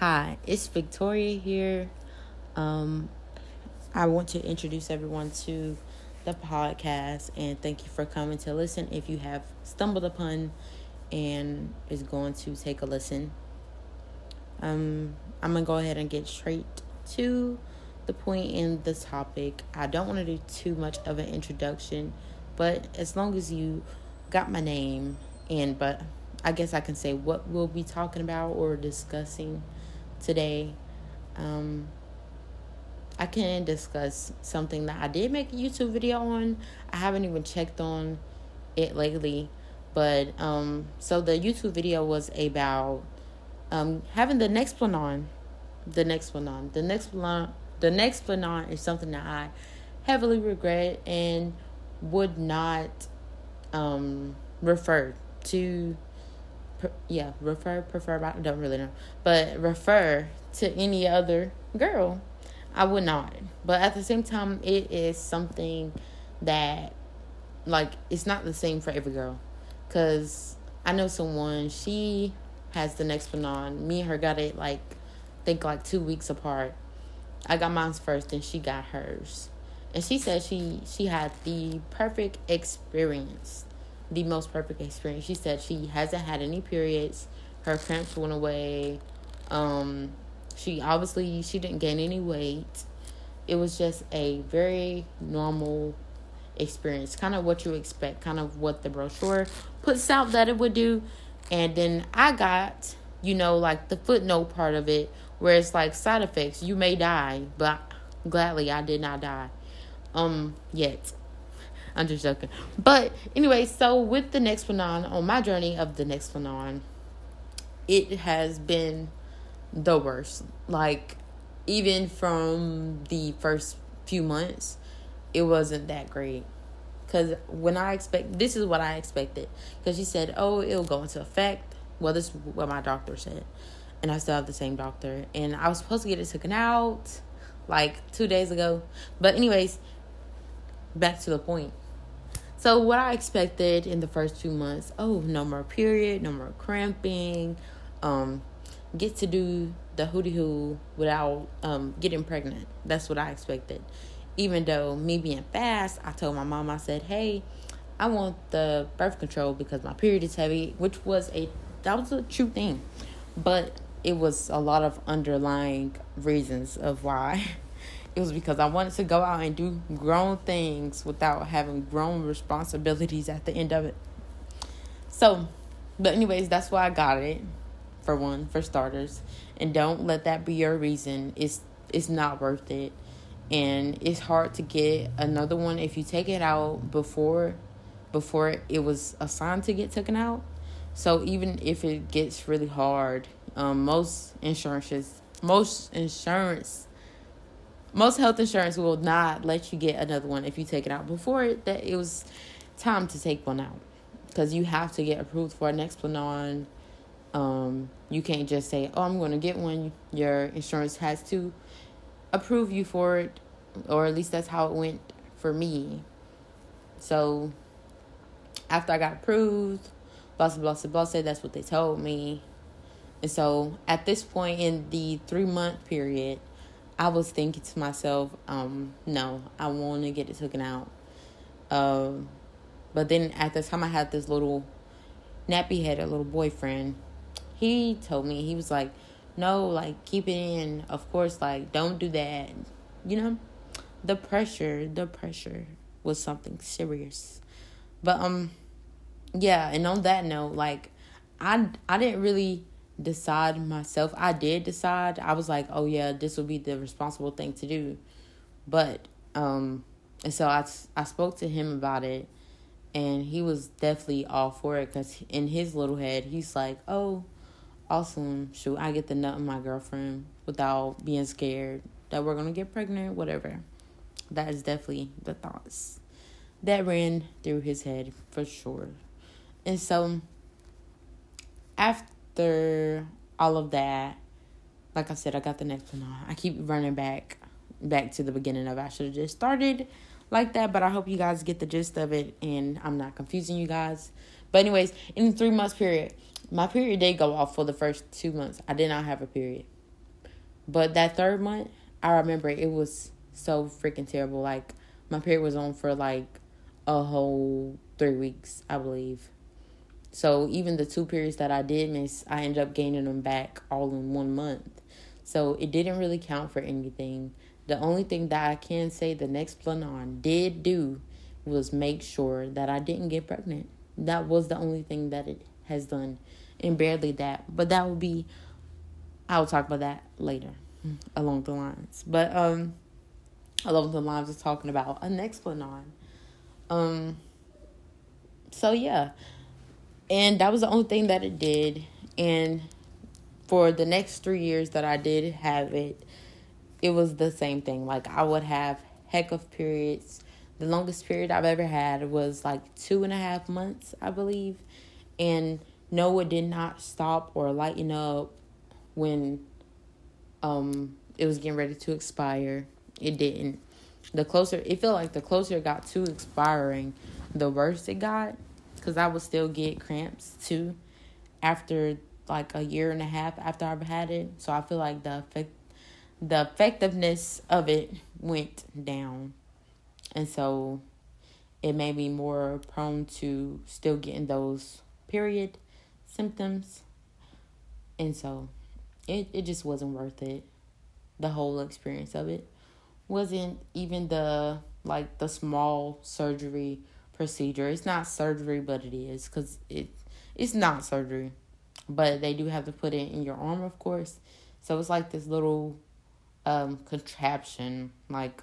Hi, it's Victoria here. Um, I want to introduce everyone to the podcast and thank you for coming to listen. If you have stumbled upon and is going to take a listen, um, I'm gonna go ahead and get straight to the point in the topic. I don't want to do too much of an introduction, but as long as you got my name and but I guess I can say what we'll be talking about or discussing today. Um, I can discuss something that I did make a YouTube video on. I haven't even checked on it lately, but um, so the YouTube video was about um having the Nexplanon, the Nexplanon, the Nexplanon, the Nexplanon is something that I heavily regret and would not um refer to yeah, refer, prefer, I don't really know, but refer to any other girl. I would not. But at the same time, it is something that, like, it's not the same for every girl. Because I know someone, she has the Nexplanon. Me and her got it, like, think like two weeks apart. I got mine first, and she got hers. And she said she she had the perfect experience the most perfect experience. She said she hasn't had any periods. Her cramps went away. Um, she obviously she didn't gain any weight. It was just a very normal experience, kind of what you expect, kind of what the brochure puts out that it would do. And then I got, you know, like the footnote part of it, where it's like side effects. You may die, but gladly I did not die. Um, yet. I'm just joking. But anyway, so with the Nexplanon, on on my journey of the Nexplanon, it has been the worst. Like, even from the first few months, it wasn't that great. Because when I expect, this is what I expected. Because she said, oh, it'll go into effect. Well, this is what my doctor said. And I still have the same doctor. And I was supposed to get it taken out like two days ago. But, anyways, back to the point. So what I expected in the first two months, oh, no more period, no more cramping, um, get to do the hootie hoo without um getting pregnant. That's what I expected. Even though me being fast, I told my mom, I said, Hey, I want the birth control because my period is heavy, which was a that was a true thing. But it was a lot of underlying reasons of why It was because I wanted to go out and do grown things without having grown responsibilities at the end of it. So, but anyways, that's why I got it. For one, for starters, and don't let that be your reason. It's it's not worth it, and it's hard to get another one if you take it out before before it was assigned to get taken out. So even if it gets really hard, um, most insurances most insurance most health insurance will not let you get another one if you take it out before it, that it was time to take one out because you have to get approved for an Nexplanon. Um, you can't just say, "Oh, I'm going to get one." Your insurance has to approve you for it, or at least that's how it went for me. So after I got approved, blah blah blah blah said that's what they told me, and so at this point in the three month period, I was thinking to myself, um, no, I want to get it taken out. Um, but then at the time I had this little nappy headed little boyfriend, he told me, he was like, no, like keep it in. Of course, like don't do that. You know, the pressure, the pressure was something serious. But um, yeah. And on that note, like I I didn't really decide myself. I did decide. I was like, oh yeah, this will be the responsible thing to do. But um and so I I spoke to him about it and he was definitely all for it cuz in his little head, he's like, "Oh, awesome. Shoot, I get the nut of my girlfriend without being scared that we're going to get pregnant, whatever." That is definitely the thoughts that ran through his head for sure. And so after after all of that, like I said, I got the Nexplanon. I keep running back back to the beginning of. I should have just started like that, but I hope you guys get the gist of it and I'm not confusing you guys. But anyways, in the three months period, my period did go off for the first two months. I did not have a period. But that third month, I remember it was so freaking terrible. Like my period was on for like a whole three weeks, I believe. So even the two periods that I did miss, I ended up gaining them back all in one month. So it didn't really count for anything. The only thing that I can say the Nexplanon did do was make sure that I didn't get pregnant. That was the only thing that it has done, and barely that. But that will be, I'll talk about that later along the lines. But um, along the lines of talking about a Nexplanon. Um, so yeah, and that was the only thing that it did. And for the next three years that I did have it, it was the same thing. Like I would have heck of periods. The longest period I've ever had was like two and a half months, I believe. And no, it did not stop or lighten up when um it was getting ready to expire. It didn't. The closer it felt like the closer it got to expiring, the worse it got. Cause I would still get cramps too, after like a year and a half after I've had it. So I feel like the effect, the effectiveness of it went down, and so it made me more prone to still getting those period symptoms, and so it it just wasn't worth it. The whole experience of it wasn't even the like the small surgery procedure. It's not surgery, but it is because it it's not surgery, but they do have to put it in your arm, of course. So it's like this little um contraption, like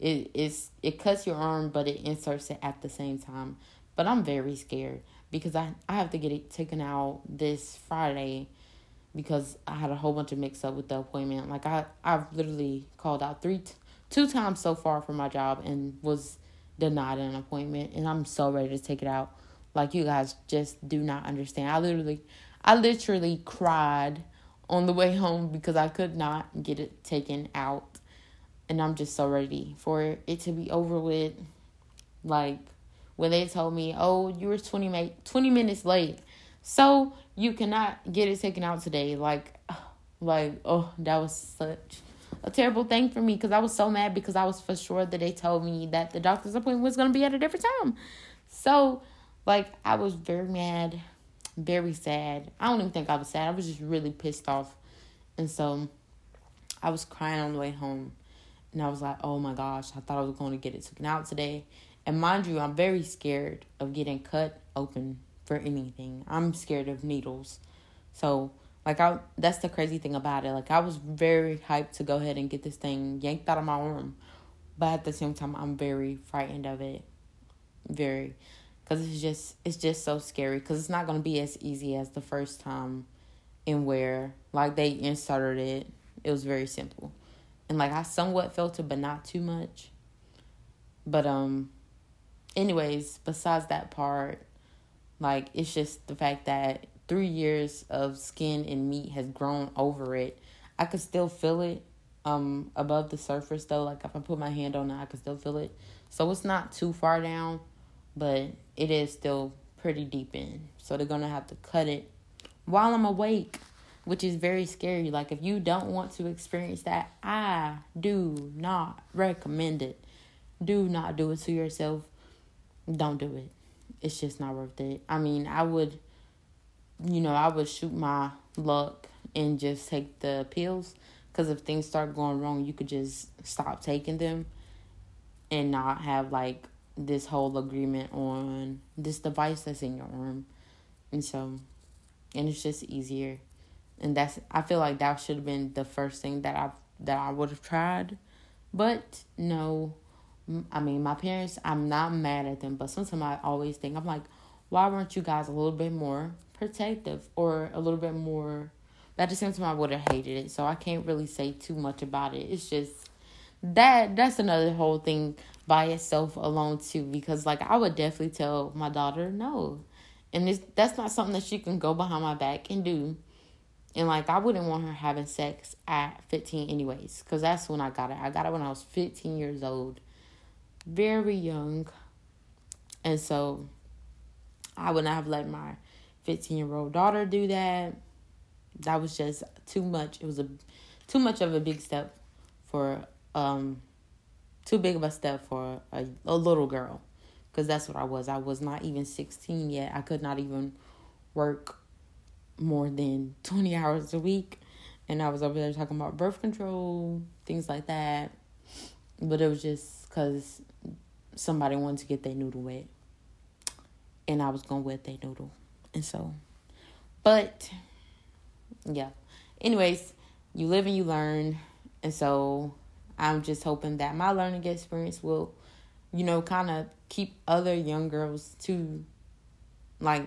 it is it cuts your arm, but it inserts it at the same time. But I'm very scared because I I have to get it taken out this Friday because I had a whole bunch of mix up with the appointment. Like I I've literally called out three. Two times so far for my job and was denied an appointment and I'm so ready to take it out. Like you guys just do not understand. I literally I literally cried on the way home because I could not get it taken out. And I'm just so ready for it to be over with. Like when they told me, "Oh, you were 20 ma- 20 minutes late." So, you cannot get it taken out today. Like like oh, that was such a terrible thing for me because I was so mad because I was for sure that they told me that the doctor's appointment was going to be at a different time. So, like, I was very mad, very sad. I don't even think I was sad. I was just really pissed off. And so, I was crying on the way home. And I was like, oh my gosh, I thought I was going to get it taken out today. And mind you, I'm very scared of getting cut open for anything. I'm scared of needles. So, like I that's the crazy thing about it. Like I was very hyped to go ahead and get this thing yanked out of my arm. But at the same time I'm very frightened of it. Very cuz it's just it's just so scary cuz it's not going to be as easy as the first time in where like they inserted it. It was very simple. And like I somewhat felt it but not too much. But um anyways, besides that part, like it's just the fact that three years of skin and meat has grown over it. I could still feel it um above the surface though. Like if I put my hand on it, I could still feel it. So it's not too far down, but it is still pretty deep in. So they're gonna have to cut it while I'm awake, which is very scary. Like if you don't want to experience that, I do not recommend it. Do not do it to yourself. Don't do it. It's just not worth it. I mean, I would you know, I would shoot my luck and just take the pills. Because if things start going wrong, you could just stop taking them and not have like this whole agreement on this device that's in your arm. And so, and it's just easier. And that's, I feel like that should have been the first thing that I that I would have tried. But no, I mean, my parents, I'm not mad at them, but sometimes I always think, I'm like, why weren't you guys a little bit more protective or a little bit more but at the same time I would have hated it. So I can't really say too much about it. It's just that that's another whole thing by itself alone too because like I would definitely tell my daughter no. And it's that's not something that she can go behind my back and do. And like I wouldn't want her having sex at 15 anyways cuz that's when I got it. I got it when I was 15 years old. Very young. And so I would not have let my 15 year old daughter do that. That was just too much. It was a too much of a big step for um too big of a step for a, a little girl because that's what I was. I was not even 16 yet. I could not even work more than 20 hours a week. And I was over there talking about birth control, things like that. But it was just because somebody wanted to get their noodle wet. And I was to wet their noodle. And so, but yeah. Anyways, you live and you learn. And so I'm just hoping that my learning experience will, you know, kind of keep other young girls to like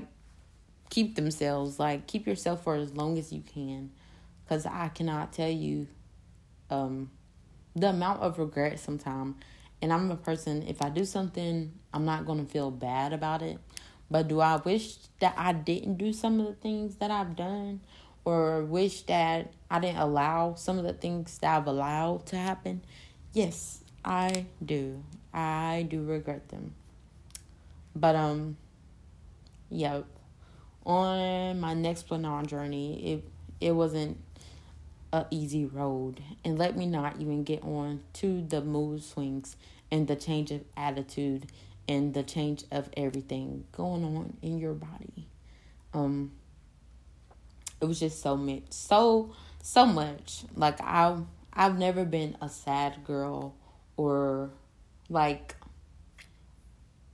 keep themselves like keep yourself for as long as you can because i cannot tell you um the amount of regret sometimes and i'm a person if i do something i'm not going to feel bad about it but do i wish that i didn't do some of the things that i've done or wish that i didn't allow some of the things that i've allowed to happen yes i do I do regret them. But um yep. on my Nexplanon journey, it it wasn't a easy road. And let me not even get on to the mood swings and the change of attitude and the change of everything going on in your body. Um it was just so much so so much. Like I I've never been a sad girl or like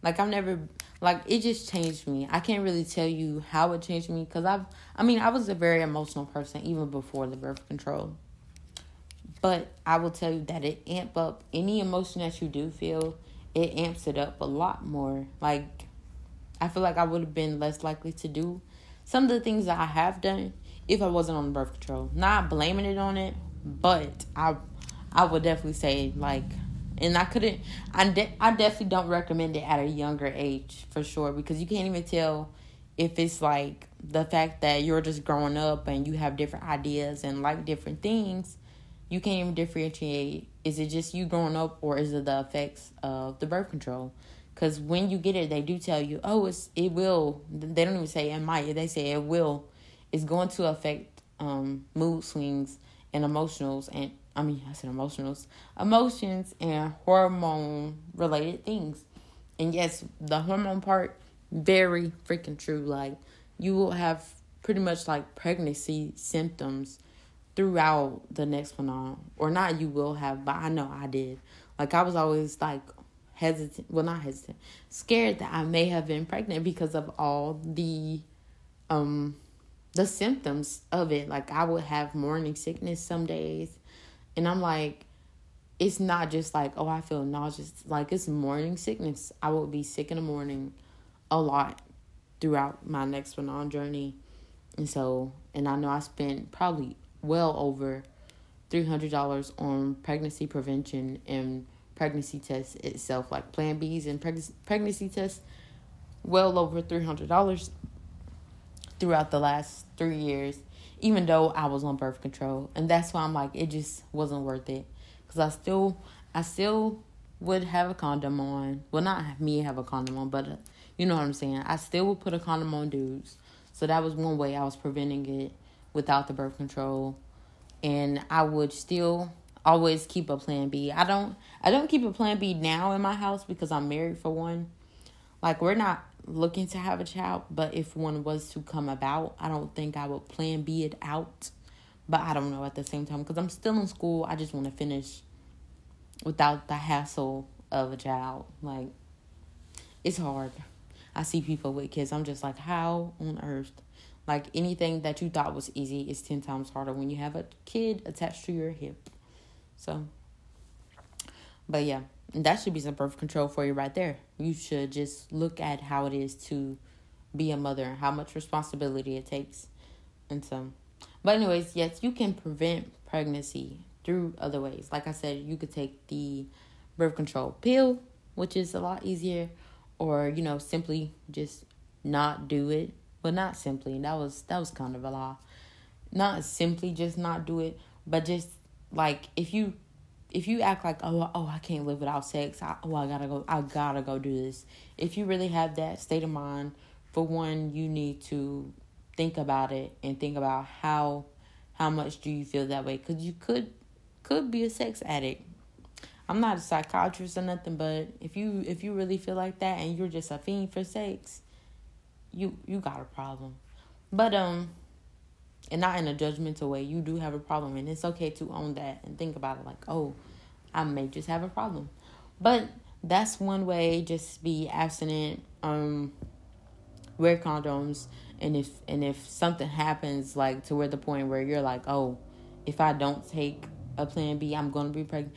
like I've never like it just changed me. I can't really tell you how it changed me cuz I've I mean, I was a very emotional person even before the birth control. But I will tell you that it amp up any emotion that you do feel, it amps it up a lot more. Like I feel like I would have been less likely to do some of the things that I have done if I wasn't on birth control. Not blaming it on it, but I I would definitely say like and I couldn't. I de- I definitely don't recommend it at a younger age for sure because you can't even tell if it's like the fact that you're just growing up and you have different ideas and like different things. You can't even differentiate. Is it just you growing up or is it the effects of the birth control? Because when you get it, they do tell you, oh, it's it will. They don't even say it might. They say it will. It's going to affect um, mood swings and emotionals and I mean, I said emotionals, emotions and hormone related things. And yes, the hormone part, very freaking true. Like, you will have pretty much like pregnancy symptoms throughout the Nexplanon. Or not, you will have, but I know I did. Like, I was always like hesitant, well, not hesitant, scared that I may have been pregnant because of all the, um, the symptoms of it. Like, I would have morning sickness some days and I'm like, it's not just like, oh, I feel nauseous. Like it's morning sickness. I would be sick in the morning a lot throughout my Nexplanon journey. And so, and I know I spent probably well over $300 on pregnancy prevention and pregnancy tests itself, like Plan Bs and preg- pregnancy tests, well over $300 throughout the last three years even though I was on birth control. And that's why I'm like, it just wasn't worth it. Because I still, I still would have a condom on. Well, not me have a condom on, but uh, you know what I'm saying. I still would put a condom on dudes. So that was one way I was preventing it without the birth control. And I would still always keep a plan B. I don't I don't keep a plan B now in my house because I'm married for one. Like we're not looking to have a child, but if one was to come about, I don't think I would plan B it out. But I don't know at the same time because I'm still in school. I just want to finish without the hassle of a child. Like, it's hard. I see people with kids. I'm just like, how on earth? Like, anything that you thought was easy is 10 times harder when you have a kid attached to your hip. So, but yeah that should be some birth control for you right there. You should just look at how it is to be a mother, how much responsibility it takes. And so, but, anyways, yes, you can prevent pregnancy through other ways. Like I said, you could take the birth control pill, which is a lot easier, or, you know, simply just not do it. But not simply, that was that was kind of a law. Not simply just not do it, but just like if you if you act like oh oh I can't live without sex, I, oh I gotta go I gotta go do this. If you really have that state of mind, for one, you need to think about it and think about how how much do you feel that way? Because you could could be a sex addict. I'm not a psychiatrist or nothing, but if you if you really feel like that and you're just a fiend for sex, you you got a problem. But um and not in a judgmental way, you do have a problem and it's okay to own that and think about it like, oh, I may just have a problem. But that's one way, just be abstinent, um wear condoms and if and if something happens like to where the point where you're like, oh, if I don't take a plan B, I'm gonna be pregnant.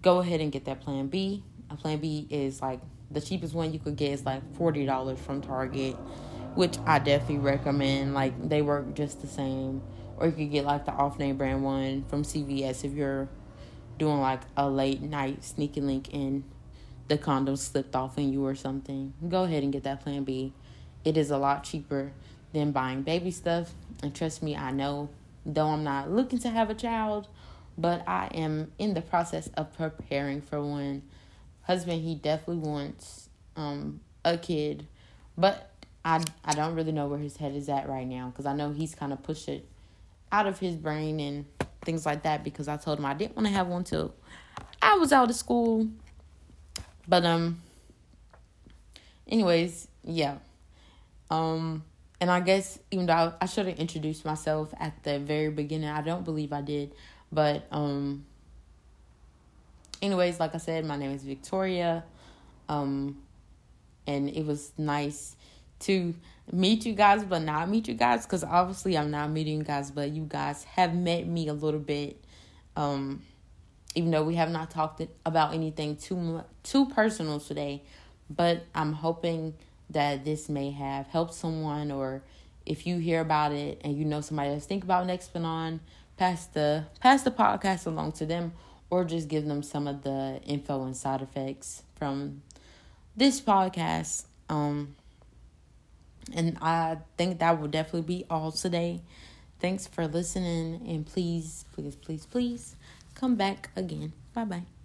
Go ahead and get that plan B. A plan B is like the cheapest one you could get is like forty dollars from Target, which I definitely recommend. Like they work just the same. Or you could get like the off name brand one from CVS if you're doing like a late night sneaky link and the condom slipped off in you or something. Go ahead and get that plan B. It is a lot cheaper than buying baby stuff. And trust me, I know, though I'm not looking to have a child, but I am in the process of preparing for one. Husband, he definitely wants um, a kid, but I I don't really know where his head is at right now because I know he's kind of pushed it out of his brain and things like that because I told him I didn't want to have one till I was out of school. But um anyways, yeah. Um and I guess even though I should have introduced myself at the very beginning, I don't believe I did. But um anyways, like I said, my name is Victoria. Um and it was nice to meet you guys but not meet you guys cuz obviously I'm not meeting you guys, but you guys have met me a little bit um even though we have not talked about anything too too personal today, but I'm hoping that this may have helped someone or if you hear about it and you know somebody else think about Nexplanon, pass the pass the podcast along to them or just give them some of the info and side effects from this podcast. Um and I think that will definitely be all today. Thanks for listening and please, please, please, please come back again. Bye bye.